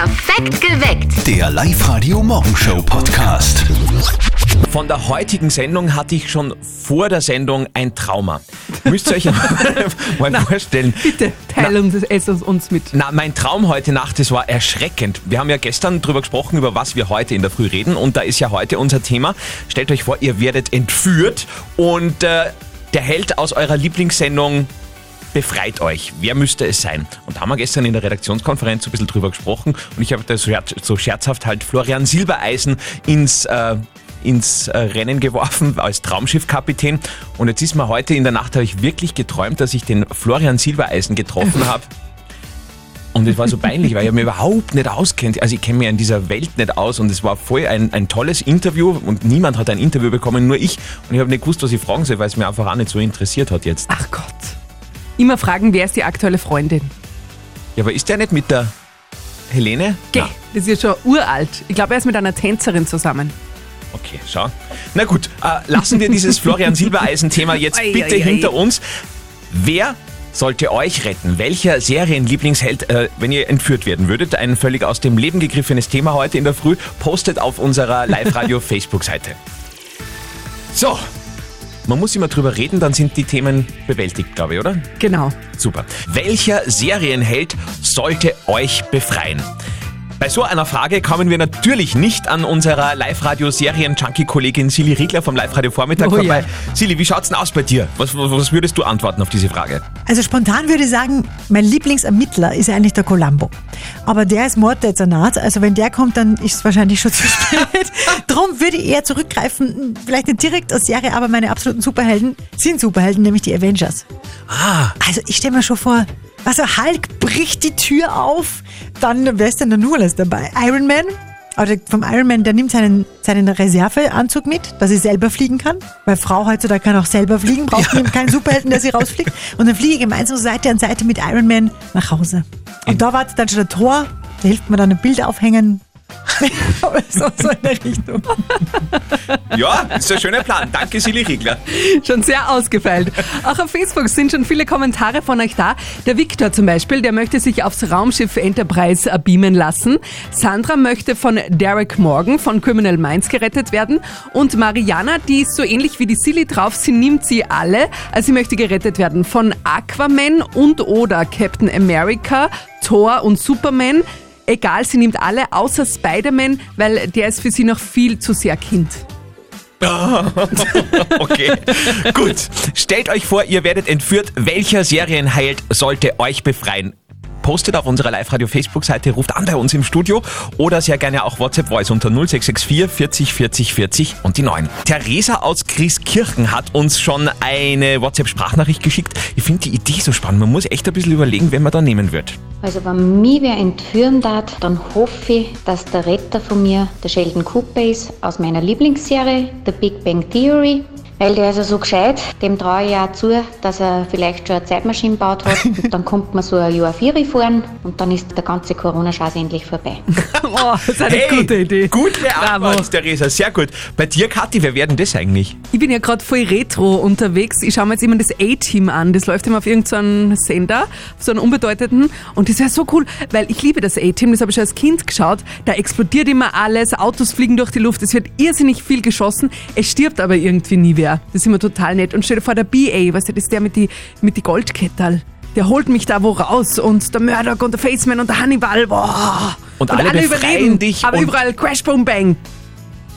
Perfekt geweckt. Der Live-Radio Morgenshow Podcast. Von der heutigen Sendung hatte ich schon vor der Sendung ein Trauma. Müsst ihr euch mal vorstellen. Bitte, teile uns, es uns mit. Na, mein Traum heute Nacht, das war erschreckend. Wir haben ja gestern drüber gesprochen, über was wir heute in der Früh reden. Und da ist ja heute unser Thema. Stellt euch vor, ihr werdet entführt und äh, der Held aus eurer Lieblingssendung befreit euch. Wer müsste es sein? Und da haben wir gestern in der Redaktionskonferenz so ein bisschen drüber gesprochen und ich habe da so scherz- so scherzhaft halt Florian Silbereisen ins, äh, ins äh, Rennen geworfen als Traumschiffkapitän. Und jetzt ist mir heute in der Nacht, habe ich wirklich geträumt, dass ich den Florian Silbereisen getroffen habe. Und es war so peinlich, weil ich mich überhaupt nicht auskennt. Also ich kenne mich in dieser Welt nicht aus und es war voll ein, ein tolles Interview und niemand hat ein Interview bekommen, nur ich. Und ich habe nicht gewusst, was ich fragen soll, weil es mir einfach auch nicht so interessiert hat jetzt. Ach Gott. Immer fragen, wer ist die aktuelle Freundin? Ja, aber ist der nicht mit der Helene? Geh, Na, das ist ja schon uralt. Ich glaube, er ist mit einer Tänzerin zusammen. okay, schau. Na gut, äh, lassen wir dieses Florian Silbereisen-Thema jetzt Ei, bitte ei, ei. hinter uns. Wer sollte euch retten? Welcher Serienlieblingsheld, äh, wenn ihr entführt werden würdet? Ein völlig aus dem Leben gegriffenes Thema heute in der Früh. Postet auf unserer Live-Radio-Facebook-Seite. So, man muss immer drüber reden, dann sind die Themen bewältigt, glaube ich, oder? Genau. Super. Welcher Serienheld sollte euch befreien? Bei so einer Frage kommen wir natürlich nicht an unserer Live-Radio-Serien-Junkie-Kollegin Silly Riegler vom Live-Radio-Vormittag Oh vorbei. ja. Silly, wie schaut's denn aus bei dir? Was, was, was würdest du antworten auf diese Frage? Also spontan würde ich sagen, mein Lieblingsermittler ist eigentlich der Columbo. Aber der ist Morddezernat, also wenn der kommt, dann ist es wahrscheinlich schon zu spät. Drum würde ich eher zurückgreifen, vielleicht nicht direkt aus Serie, aber meine absoluten Superhelden sind Superhelden, nämlich die Avengers. Ah, Also ich stelle mir schon vor, also Hulk bricht die Tür auf, dann wer ist denn da nur alles dabei? Iron Man? Oder vom Iron Man, der nimmt seinen, seinen Reserveanzug mit, dass er selber fliegen kann. Weil Frau heutzutage kann auch selber fliegen, braucht ja. keinen Superhelden, der sie rausfliegt. Und dann fliege ich gemeinsam Seite an Seite mit Iron Man nach Hause. Und da wartet dann schon der Tor, da hilft mir dann ein Bild aufhängen. so, so in der Richtung. ja, ist ein schöner Plan. Danke, Silly Riegler. Schon sehr ausgefeilt. Auch auf Facebook sind schon viele Kommentare von euch da. Der Victor zum Beispiel, der möchte sich aufs Raumschiff Enterprise äh, beamen lassen. Sandra möchte von Derek Morgan von Criminal Minds gerettet werden. Und Mariana, die ist so ähnlich wie die Silly drauf, sie nimmt sie alle. Also sie möchte gerettet werden von Aquaman und oder Captain America, Thor und Superman. Egal, sie nimmt alle außer Spider-Man, weil der ist für sie noch viel zu sehr Kind. Okay, gut. Stellt euch vor, ihr werdet entführt. Welcher Serienheld sollte euch befreien? Postet auf unserer Live-Radio-Facebook-Seite, ruft an bei uns im Studio oder sehr gerne auch WhatsApp-Voice unter 0664 40 40 40 und die 9. Theresa aus Grieskirchen hat uns schon eine WhatsApp-Sprachnachricht geschickt. Ich finde die Idee so spannend. Man muss echt ein bisschen überlegen, wen man da nehmen wird. Also wenn mich wer entführen darf, dann hoffe ich, dass der Retter von mir der Sheldon Cooper ist aus meiner Lieblingsserie, The Big Bang Theory. Weil der ist ja so gescheit, dem traue ich auch zu, dass er vielleicht schon eine Zeitmaschine gebaut hat. Und dann kommt man so ein Jahr Vieri fahren und dann ist der ganze Corona-Scheiß endlich vorbei. Oh, das ist eine gute Idee. Gute. Antwort, Theresa. Sehr gut. Bei dir, Kathi, wer werden das eigentlich? Ich bin ja gerade voll retro unterwegs. Ich schaue mir jetzt immer das A-Team an. Das läuft immer auf irgendeinem Sender, auf so einem unbedeutenden. Und das wäre so cool, weil ich liebe das A-Team. Das habe ich schon als Kind geschaut. Da explodiert immer alles, Autos fliegen durch die Luft. Es wird irrsinnig viel geschossen. Es stirbt aber irgendwie nie wer. Das ist immer total nett. Und stell dir vor, der BA, weißt du, das ist der mit die, mit die Goldkettel. Der holt mich da wo raus und der Murdoch und der Faceman und der Hannibal, boah. Und alle befreien dich Aber und- überall Crash, Boom, Bang.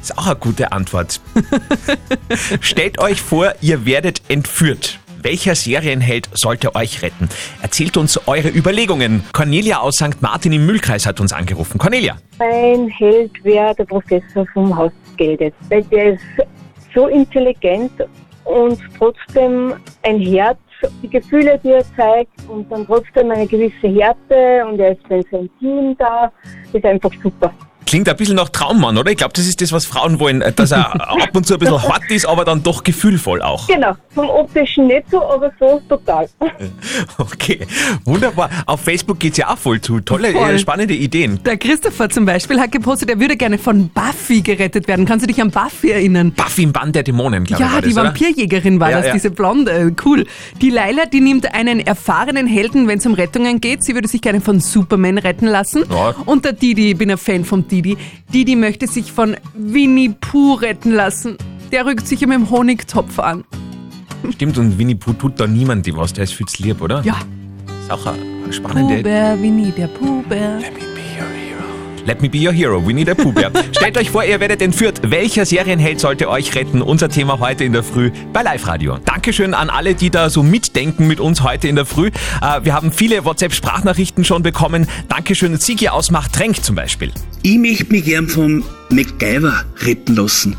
Ist auch eine gute Antwort. Stellt euch vor, ihr werdet entführt. Welcher Serienheld sollte euch retten? Erzählt uns eure Überlegungen. Cornelia aus St. Martin im Mühlkreis hat uns angerufen. Cornelia. Mein Held wäre der Professor vom Haus des Geldes. Weil der ist so intelligent und trotzdem ein Herz, die Gefühle, die er zeigt und dann trotzdem eine gewisse Härte und er ist für sein Team da. Ist einfach super. Klingt ein bisschen nach Traummann, oder? Ich glaube, das ist das, was Frauen wollen, äh, dass er ab und zu ein bisschen hart ist, aber dann doch gefühlvoll auch. Genau, vom optischen nicht so, aber so total. Okay, wunderbar. Auf Facebook geht's ja auch voll zu. Tolle, Voll. äh, spannende Ideen. Der Christopher zum Beispiel hat gepostet, er würde gerne von Buffy gerettet werden. Kannst du dich an Buffy erinnern? Buffy im Band der Dämonen, glaube ich. Ja, die? Vampirjägerin war Ja, das, ja. diese Blonde, cool. Die Laila, die nimmt einen erfahrenen Helden, wenn es um Rettungen geht. Sie würde sich gerne von Superman retten lassen. Ja. Und der Didi, ich bin ein Fan von Didi. Didi möchte sich von Winnie Pooh retten lassen. Der rückt sich mit dem Honigtopf an. Stimmt, und Winnie Pooh tut da niemand was, der ist viel zu lieb, oder? Ja, Ist auch eine spannende Pooh-Bär, Winnie, der Pooh-Bär. Let me be your hero, Winnie der Pooh Bär. Stellt euch vor, ihr werdet entführt. Welcher Serienheld sollte euch retten? Unser Thema heute in der Früh bei Live Radio. Dankeschön an alle, die da so mitdenken mit uns heute in der Früh. Äh, wir haben viele WhatsApp-Sprachnachrichten schon bekommen. Dankeschön, Sigi aus Machtrenk zum Beispiel. Ich möchte mich gern vom MacGyver retten lassen.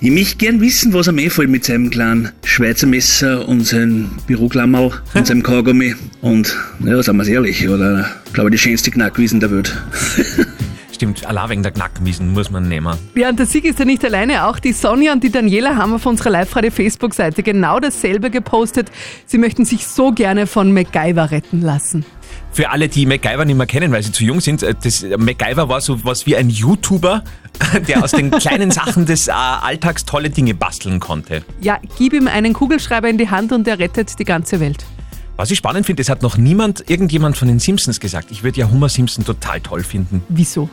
Ich möchte gern wissen, was ihm einfällt mit seinem kleinen Schweizer Messer und seinem Büroklammerl und seinem Kaugummi. Und, ja, sagen wir ehrlich, oder, glaube ich, die schönste Knackwiesen der Welt. Stimmt, allein wegen der Knackmiesen muss man nehmen. Ja, und der Sieg ist ja nicht alleine. Auch die Sonja und die Daniela haben auf unserer Live-Radio-Facebook-Seite genau dasselbe gepostet. Sie möchten sich so gerne von MacGyver retten lassen. Für alle, die MacGyver nicht mehr kennen, weil sie zu jung sind, äh, das, MacGyver war so was wie ein YouTuber, der aus den kleinen Sachen des äh, Alltags tolle Dinge basteln konnte. Ja, gib ihm einen Kugelschreiber in die Hand und er rettet die ganze Welt. Was ich spannend finde, es hat noch niemand, irgendjemand von den Simpsons gesagt. Ich würde ja Homer Simpson total toll finden. Wieso?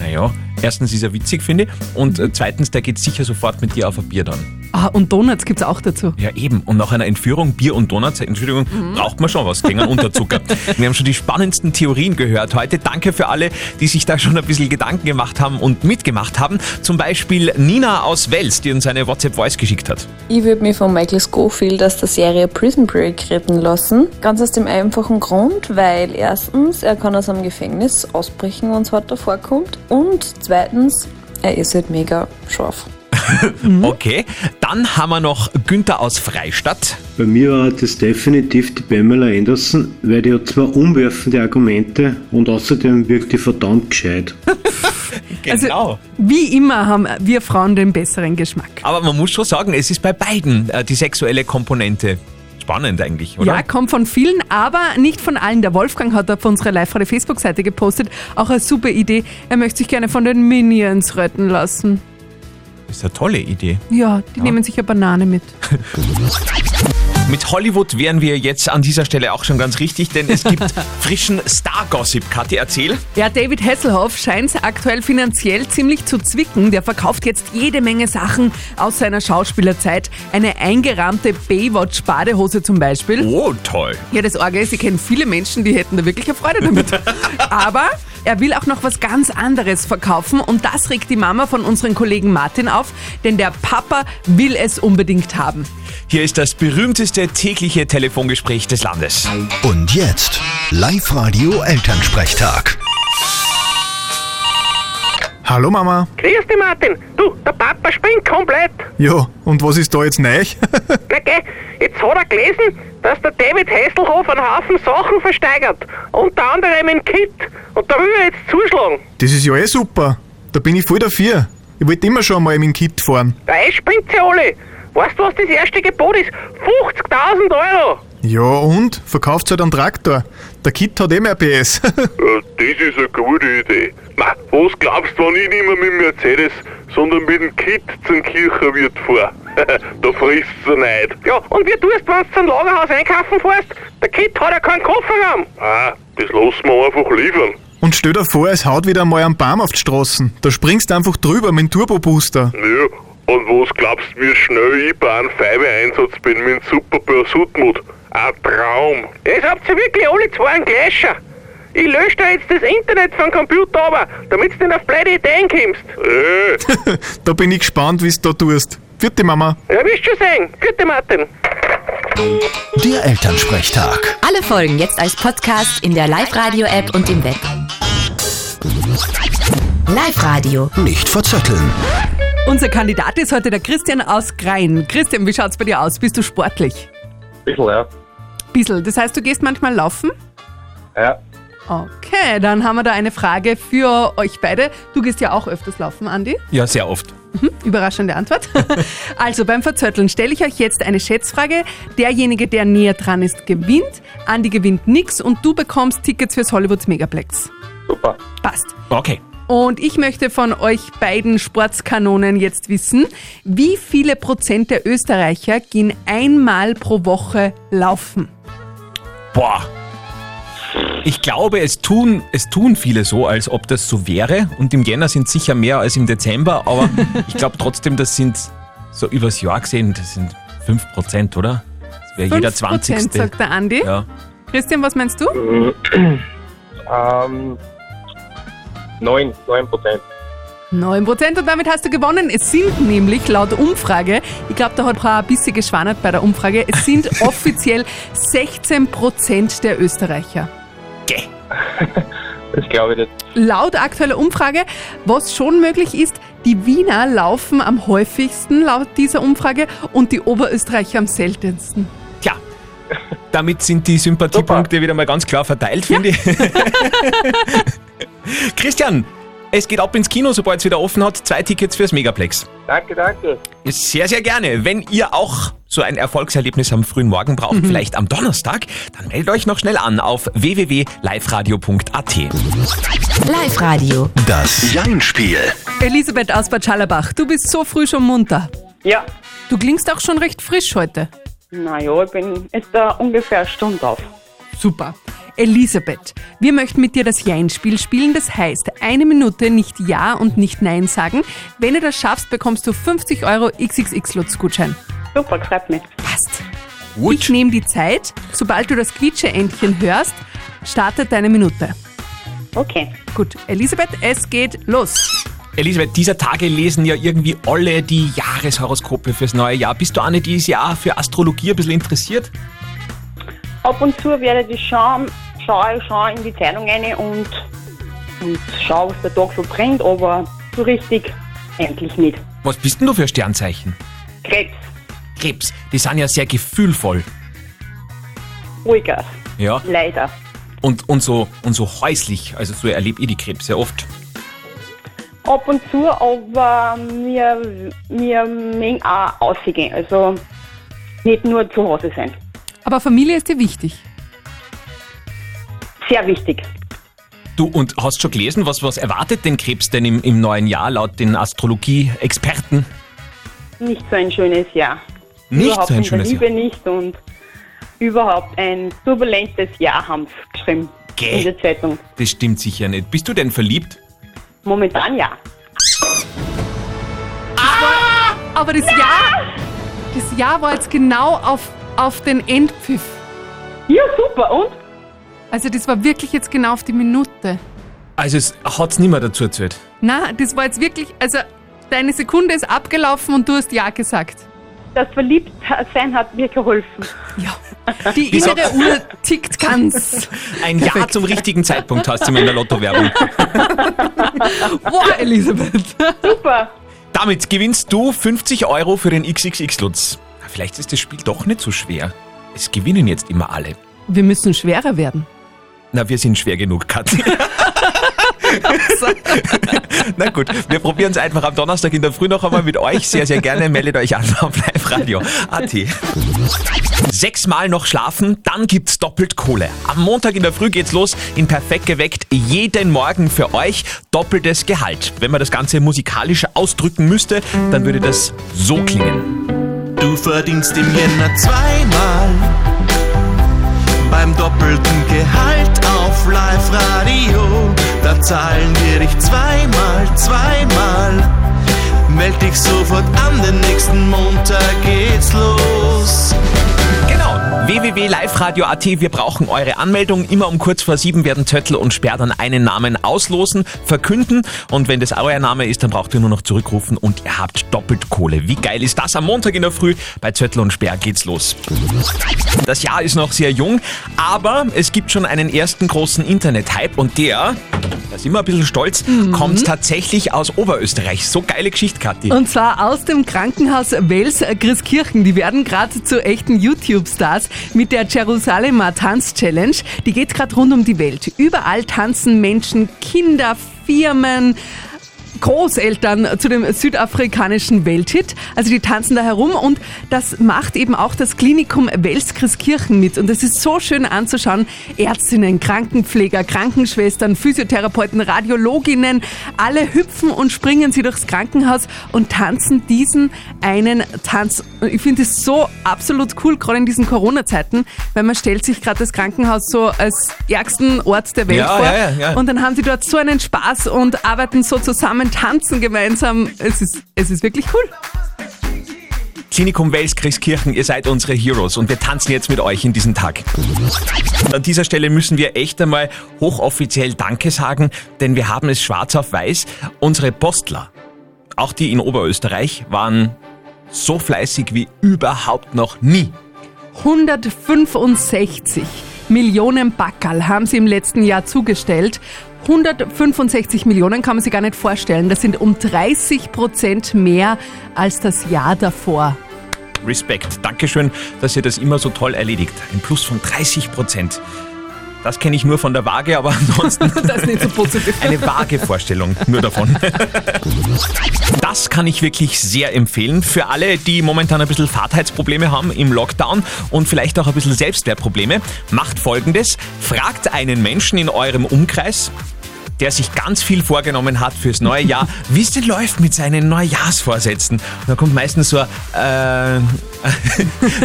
Naja, erstens ist er witzig, finde ich. Und äh, zweitens, der geht sicher sofort mit dir auf ein Bier dann. Ah, und Donuts gibt's auch dazu. Ja, eben. Und nach einer Entführung, Bier und Donuts, Entschuldigung, braucht man schon was gegen einen Unterzucker. Wir haben schon die spannendsten Theorien gehört heute. Danke für alle, die sich da schon ein bisschen Gedanken gemacht haben und mitgemacht haben. Zum Beispiel Nina aus Wels, die uns eine WhatsApp-Voice geschickt hat. Ich würde mich von Michael Scofield aus der Serie Prison Break retten lassen. Ganz aus dem einfachen Grund, weil erstens, er kann aus einem Gefängnis ausbrechen, wenn es heute vorkommt. Und zweitens, er ist halt mega scharf. Okay. Dann haben wir noch Günther aus Freistadt. Bei mir war das definitiv die Pamela Anderson, weil die hat zwar umwerfende Argumente und außerdem wirkt die verdammt gescheit. Also, wie immer haben wir Frauen den besseren Geschmack. Aber man muss schon sagen, es ist bei beiden äh, die sexuelle Komponente. Spannend eigentlich, oder? Ja, kommt von vielen, aber nicht von allen. Der Wolfgang hat auf unserer Live-Radio-Facebook-Seite gepostet, auch eine super Idee. Er möchte sich gerne von den Minions retten lassen. Das ist eine tolle Idee. Ja, die nehmen sich eine Banane mit. Mit Hollywood wären wir jetzt an dieser Stelle auch schon ganz richtig, denn es gibt frischen Star-Gossip. Kathi, erzähl. Ja, David Hasselhoff scheint aktuell finanziell ziemlich zu zwicken. Der verkauft jetzt jede Menge Sachen aus seiner Schauspielerzeit. Eine eingerahmte Baywatch-Badehose zum Beispiel. Oh, toll. Ja, das Orgel ist, ich kenne viele Menschen, die hätten da wirklich eine Freude damit. Aber er will auch noch was ganz anderes verkaufen und das regt die Mama von unserem Kollegen Martin auf, denn der Papa will es unbedingt haben. Hier ist das berühmteste tägliche Telefongespräch des Landes. Und jetzt Live-Radio Elternsprechtag. Hallo Mama. Grüß dich, Martin. Du, der Papa spinnt komplett. Ja, und was ist da jetzt neu? Na geh, jetzt hat er gelesen, dass der David Hasselhoff einen Haufen Sachen versteigert. Unter anderem ein Kit. Und da will er jetzt zuschlagen. das ist ja eh super. Da bin ich voll dafür. Ich wollte immer schon mal mit dem Kit fahren. Da spinnt sie alle. Weißt du, was das erste Gebot ist? 50.000 Euro. Ja, und? Verkauft halt einen Traktor. Der Kit hat eh mehr PS. Ja, das ist eine gute Idee. Ma, was glaubst du, wenn ich nicht mehr mit dem Mercedes, sondern mit dem Kit zum Kirchenwirt fahr? da frisst sie nicht. Ja, und wie tust du, wenn du zum Lagerhaus einkaufen fährst? Der Kit hat ja keinen Kofferraum. Ah, das lassen wir einfach liefern. Und stell dir vor, es haut wieder mal einen Baum auf die Straßen. Da springst du einfach drüber mit dem Turbo-Booster. Ja, und was glaubst du, wie schnell ich bei einem Feibe-Einsatz bin mit dem Super Pursuit-Mod? Ein Traum. Das habt ihr wirklich alle zwei einen Gleicher. Ich lösche da jetzt das Internet vom Computer aber, damit du nicht auf blöde Ideen kommst. Äh, da bin ich gespannt, wie du da tust. Vierte Mama. Ja, wirst schon sehen. Gute Martin. Der Elternsprechtag. Alle Folgen jetzt als Podcast in der Live-Radio-App und im Web. Live-Radio. Nicht verzetteln. Unser Kandidat ist heute der Christian aus Grein. Christian, wie schaut's bei dir aus? Bist du sportlich? Bisschen, ja. Bissl. Das heißt, du gehst manchmal laufen? Ja. Okay, dann haben wir da eine Frage für euch beide. Du gehst ja auch öfters laufen, Andi. Ja, sehr oft. Mhm, überraschende Antwort. also beim Verzötteln stelle ich euch jetzt eine Schätzfrage. Derjenige, der näher dran ist, gewinnt. Andi gewinnt nix und du bekommst Tickets fürs Hollywoods Megaplex. Super. Passt. Okay. Und ich möchte von euch beiden Sportskanonen jetzt wissen, wie viele Prozent der Österreicher gehen einmal pro Woche laufen? Boah. Ich glaube, es tun, es tun viele so, als ob das so wäre. Und im Jänner sind sicher mehr als im Dezember. Aber ich glaube trotzdem, das sind so übers Jahr gesehen, das sind 5%, oder? Das wäre jeder 20. 5%, sagt der Andi. Ja. Christian, was meinst du? Ähm, 9, 9 Prozent. 9% und damit hast du gewonnen. Es sind nämlich laut Umfrage, ich glaube, da hat Frau ein bisschen geschwannert bei der Umfrage, es sind offiziell 16% der Österreicher. Das glaube ich nicht. Laut aktueller Umfrage, was schon möglich ist, die Wiener laufen am häufigsten laut dieser Umfrage und die Oberösterreicher am seltensten. Tja, damit sind die Sympathiepunkte wieder mal ganz klar verteilt, finde ich. Christian, es geht ab ins Kino, sobald es wieder offen hat. Zwei Tickets fürs Megaplex. Danke, danke. Sehr, sehr gerne. Wenn ihr auch so ein Erfolgserlebnis am frühen Morgen braucht, vielleicht am Donnerstag, dann meldet euch noch schnell an auf www.liveradio.at. Live-Radio. Das Jein-Spiel. Elisabeth aus Bad Schallerbach, du bist so früh schon munter. Ja. Du klingst auch schon recht frisch heute. Naja, ich bin jetzt da ungefähr eine Stunde auf. Super. Elisabeth, wir möchten mit dir das Jein-Spiel spielen. Das heißt, eine Minute nicht Ja und nicht Nein sagen. Wenn du das schaffst, bekommst du 50 Euro XXX-Lutz-Gutschein. Super, gefällt mir. Passt. Ich nehme die Zeit. Sobald du das Quietsche-Entchen hörst, startet deine Minute. Okay. Gut, Elisabeth, es geht los. Elisabeth, dieser Tage lesen ja irgendwie alle die Jahreshoroskope fürs neue Jahr. Bist du eine dieses Jahr für Astrologie ein bisschen interessiert? Ab und zu werde ich schauen, schaue ich schon in die Zeitung rein und, und schaue, was der Tag so bringt, aber so richtig eigentlich nicht. Was bist denn du für ein Sternzeichen? Krebs, Krebs, die sind ja sehr gefühlvoll. ruhiger, Ja. leider. Und, und, so, und so häuslich. Also so erlebe ich die Krebs sehr oft. Ab und zu, aber wir, wir mögen auch ausgehen, also nicht nur zu Hause sein. Aber Familie ist dir wichtig. Sehr wichtig. Du, und hast schon gelesen, was, was erwartet den Krebs denn im, im neuen Jahr laut den Astrologie-Experten? Nicht so ein schönes Jahr. Nicht überhaupt so ein schönes Liebe Jahr. nicht und überhaupt ein turbulentes Jahr haben sie geschrieben Gäh. in der Zeitung. Das stimmt sicher nicht. Bist du denn verliebt? Momentan ja. Aber das Jahr, das Jahr war jetzt genau auf, auf den Endpfiff. Ja, super. Und? Also das war wirklich jetzt genau auf die Minute. Also es hat's nicht mehr dazu erzählt. Na, das war jetzt wirklich, also deine Sekunde ist abgelaufen und du hast Ja gesagt. Das Verliebtsein hat mir geholfen. Ja. Die Wieso? innere Uhr tickt ganz. Ein Ja Perfekt. zum richtigen Zeitpunkt hast du mir in der Lotto-Werbung. Boah, Elisabeth. Super. Damit gewinnst du 50 Euro für den XXX-Lutz. Vielleicht ist das Spiel doch nicht so schwer. Es gewinnen jetzt immer alle. Wir müssen schwerer werden. Na, wir sind schwer genug, Kathi. Na gut, wir probieren es einfach am Donnerstag in der Früh noch einmal mit euch. Sehr, sehr gerne. Meldet euch an auf Live Radio AT. Sechsmal noch schlafen, dann gibt's doppelt Kohle. Am Montag in der Früh geht's los in Perfekt geweckt. Jeden Morgen für euch doppeltes Gehalt. Wenn man das Ganze musikalisch ausdrücken müsste, dann würde das so klingen. Du verdienst im Jänner zweimal beim doppelten Gehalt auf Live-Radio. Da zahlen wir dich zweimal, zweimal. Meld dich sofort an, den nächsten www.liveradio.at. Wir brauchen eure Anmeldung. Immer um kurz vor sieben werden Zöttl und Sperr dann einen Namen auslosen, verkünden. Und wenn das euer Name ist, dann braucht ihr nur noch zurückrufen und ihr habt doppelt Kohle. Wie geil ist das? Am Montag in der Früh bei Zöttl und Sperr geht's los. Das Jahr ist noch sehr jung, aber es gibt schon einen ersten großen Internet-Hype und der Da sind wir ein bisschen stolz. Kommt tatsächlich aus Oberösterreich. So geile Geschichte, Kathi. Und zwar aus dem Krankenhaus Wels Christkirchen. Die werden gerade zu echten YouTube-Stars mit der Jerusalemer Tanz-Challenge. Die geht gerade rund um die Welt. Überall tanzen Menschen, Kinder, Firmen. Großeltern zu dem südafrikanischen Welthit. Also die tanzen da herum und das macht eben auch das Klinikum Wels Christkirchen mit. Und das ist so schön anzuschauen. Ärztinnen, Krankenpfleger, Krankenschwestern, Physiotherapeuten, Radiologinnen, alle hüpfen und springen sie durchs Krankenhaus und tanzen diesen einen Tanz. Ich finde es so absolut cool, gerade in diesen Corona-Zeiten, weil man stellt sich gerade das Krankenhaus so als ärgsten Ort der Welt Ja, vor. ja, ja, ja. Und dann haben sie dort so einen Spaß und arbeiten so zusammen, tanzen gemeinsam. Es ist, es ist wirklich cool. Klinikum Wels Christkirchen, ihr seid unsere Heroes und wir tanzen jetzt mit euch in diesen Tag. An dieser Stelle müssen wir echt einmal hochoffiziell Danke sagen, denn wir haben es schwarz auf weiß. Unsere Postler, auch die in Oberösterreich, waren so fleißig wie überhaupt noch nie. 165 Millionen Backerl haben sie im letzten Jahr zugestellt. 165 Millionen kann man sich gar nicht vorstellen. Das sind um 30 Prozent mehr als das Jahr davor. Respekt. Dankeschön, dass ihr das immer so toll erledigt. Ein Plus von 30 Prozent. Das kenne ich nur von der Waage, aber ansonsten Das ist nicht so positiv. eine vage Vorstellung nur davon. Das kann ich wirklich sehr empfehlen für alle, die momentan ein bisschen Fahrtheitsprobleme haben im Lockdown und vielleicht auch ein bisschen Selbstwertprobleme. Macht folgendes: Fragt einen Menschen in eurem Umkreis, der sich ganz viel vorgenommen hat fürs neue Jahr, wie es denn läuft mit seinen Neujahrsvorsätzen. Und da kommt meistens so, äh,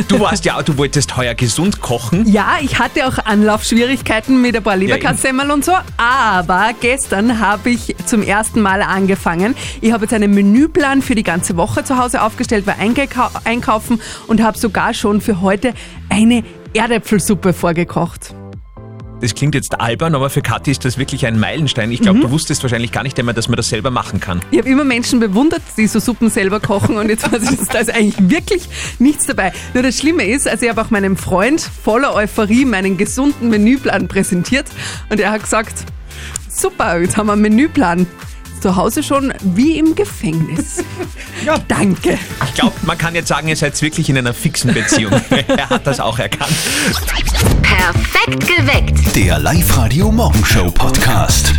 du warst ja, du wolltest heuer gesund kochen. Ja, ich hatte auch Anlaufschwierigkeiten mit ein paar Leberkassemmel und so, aber gestern habe ich zum ersten Mal angefangen. Ich habe jetzt einen Menüplan für die ganze Woche zu Hause aufgestellt, war einkaufen und habe sogar schon für heute eine Erdäpfelsuppe vorgekocht. Das klingt jetzt albern, aber für Kathi ist das wirklich ein Meilenstein. Ich glaube, du wusstest wahrscheinlich gar nicht einmal, dass man das selber machen kann. Ich habe immer Menschen bewundert, die so Suppen selber kochen und jetzt weiß ich, da ist eigentlich wirklich nichts dabei. Nur das Schlimme ist, also ich habe auch meinem Freund voller Euphorie meinen gesunden Menüplan präsentiert und er hat gesagt, super, jetzt haben wir einen Menüplan. Zu Hause schon wie im Gefängnis. ja. Danke. Ich glaube, man kann jetzt sagen, ihr seid wirklich in einer fixen Beziehung. er hat das auch erkannt. Perfekt geweckt. Der Live-Radio Morgenshow Podcast.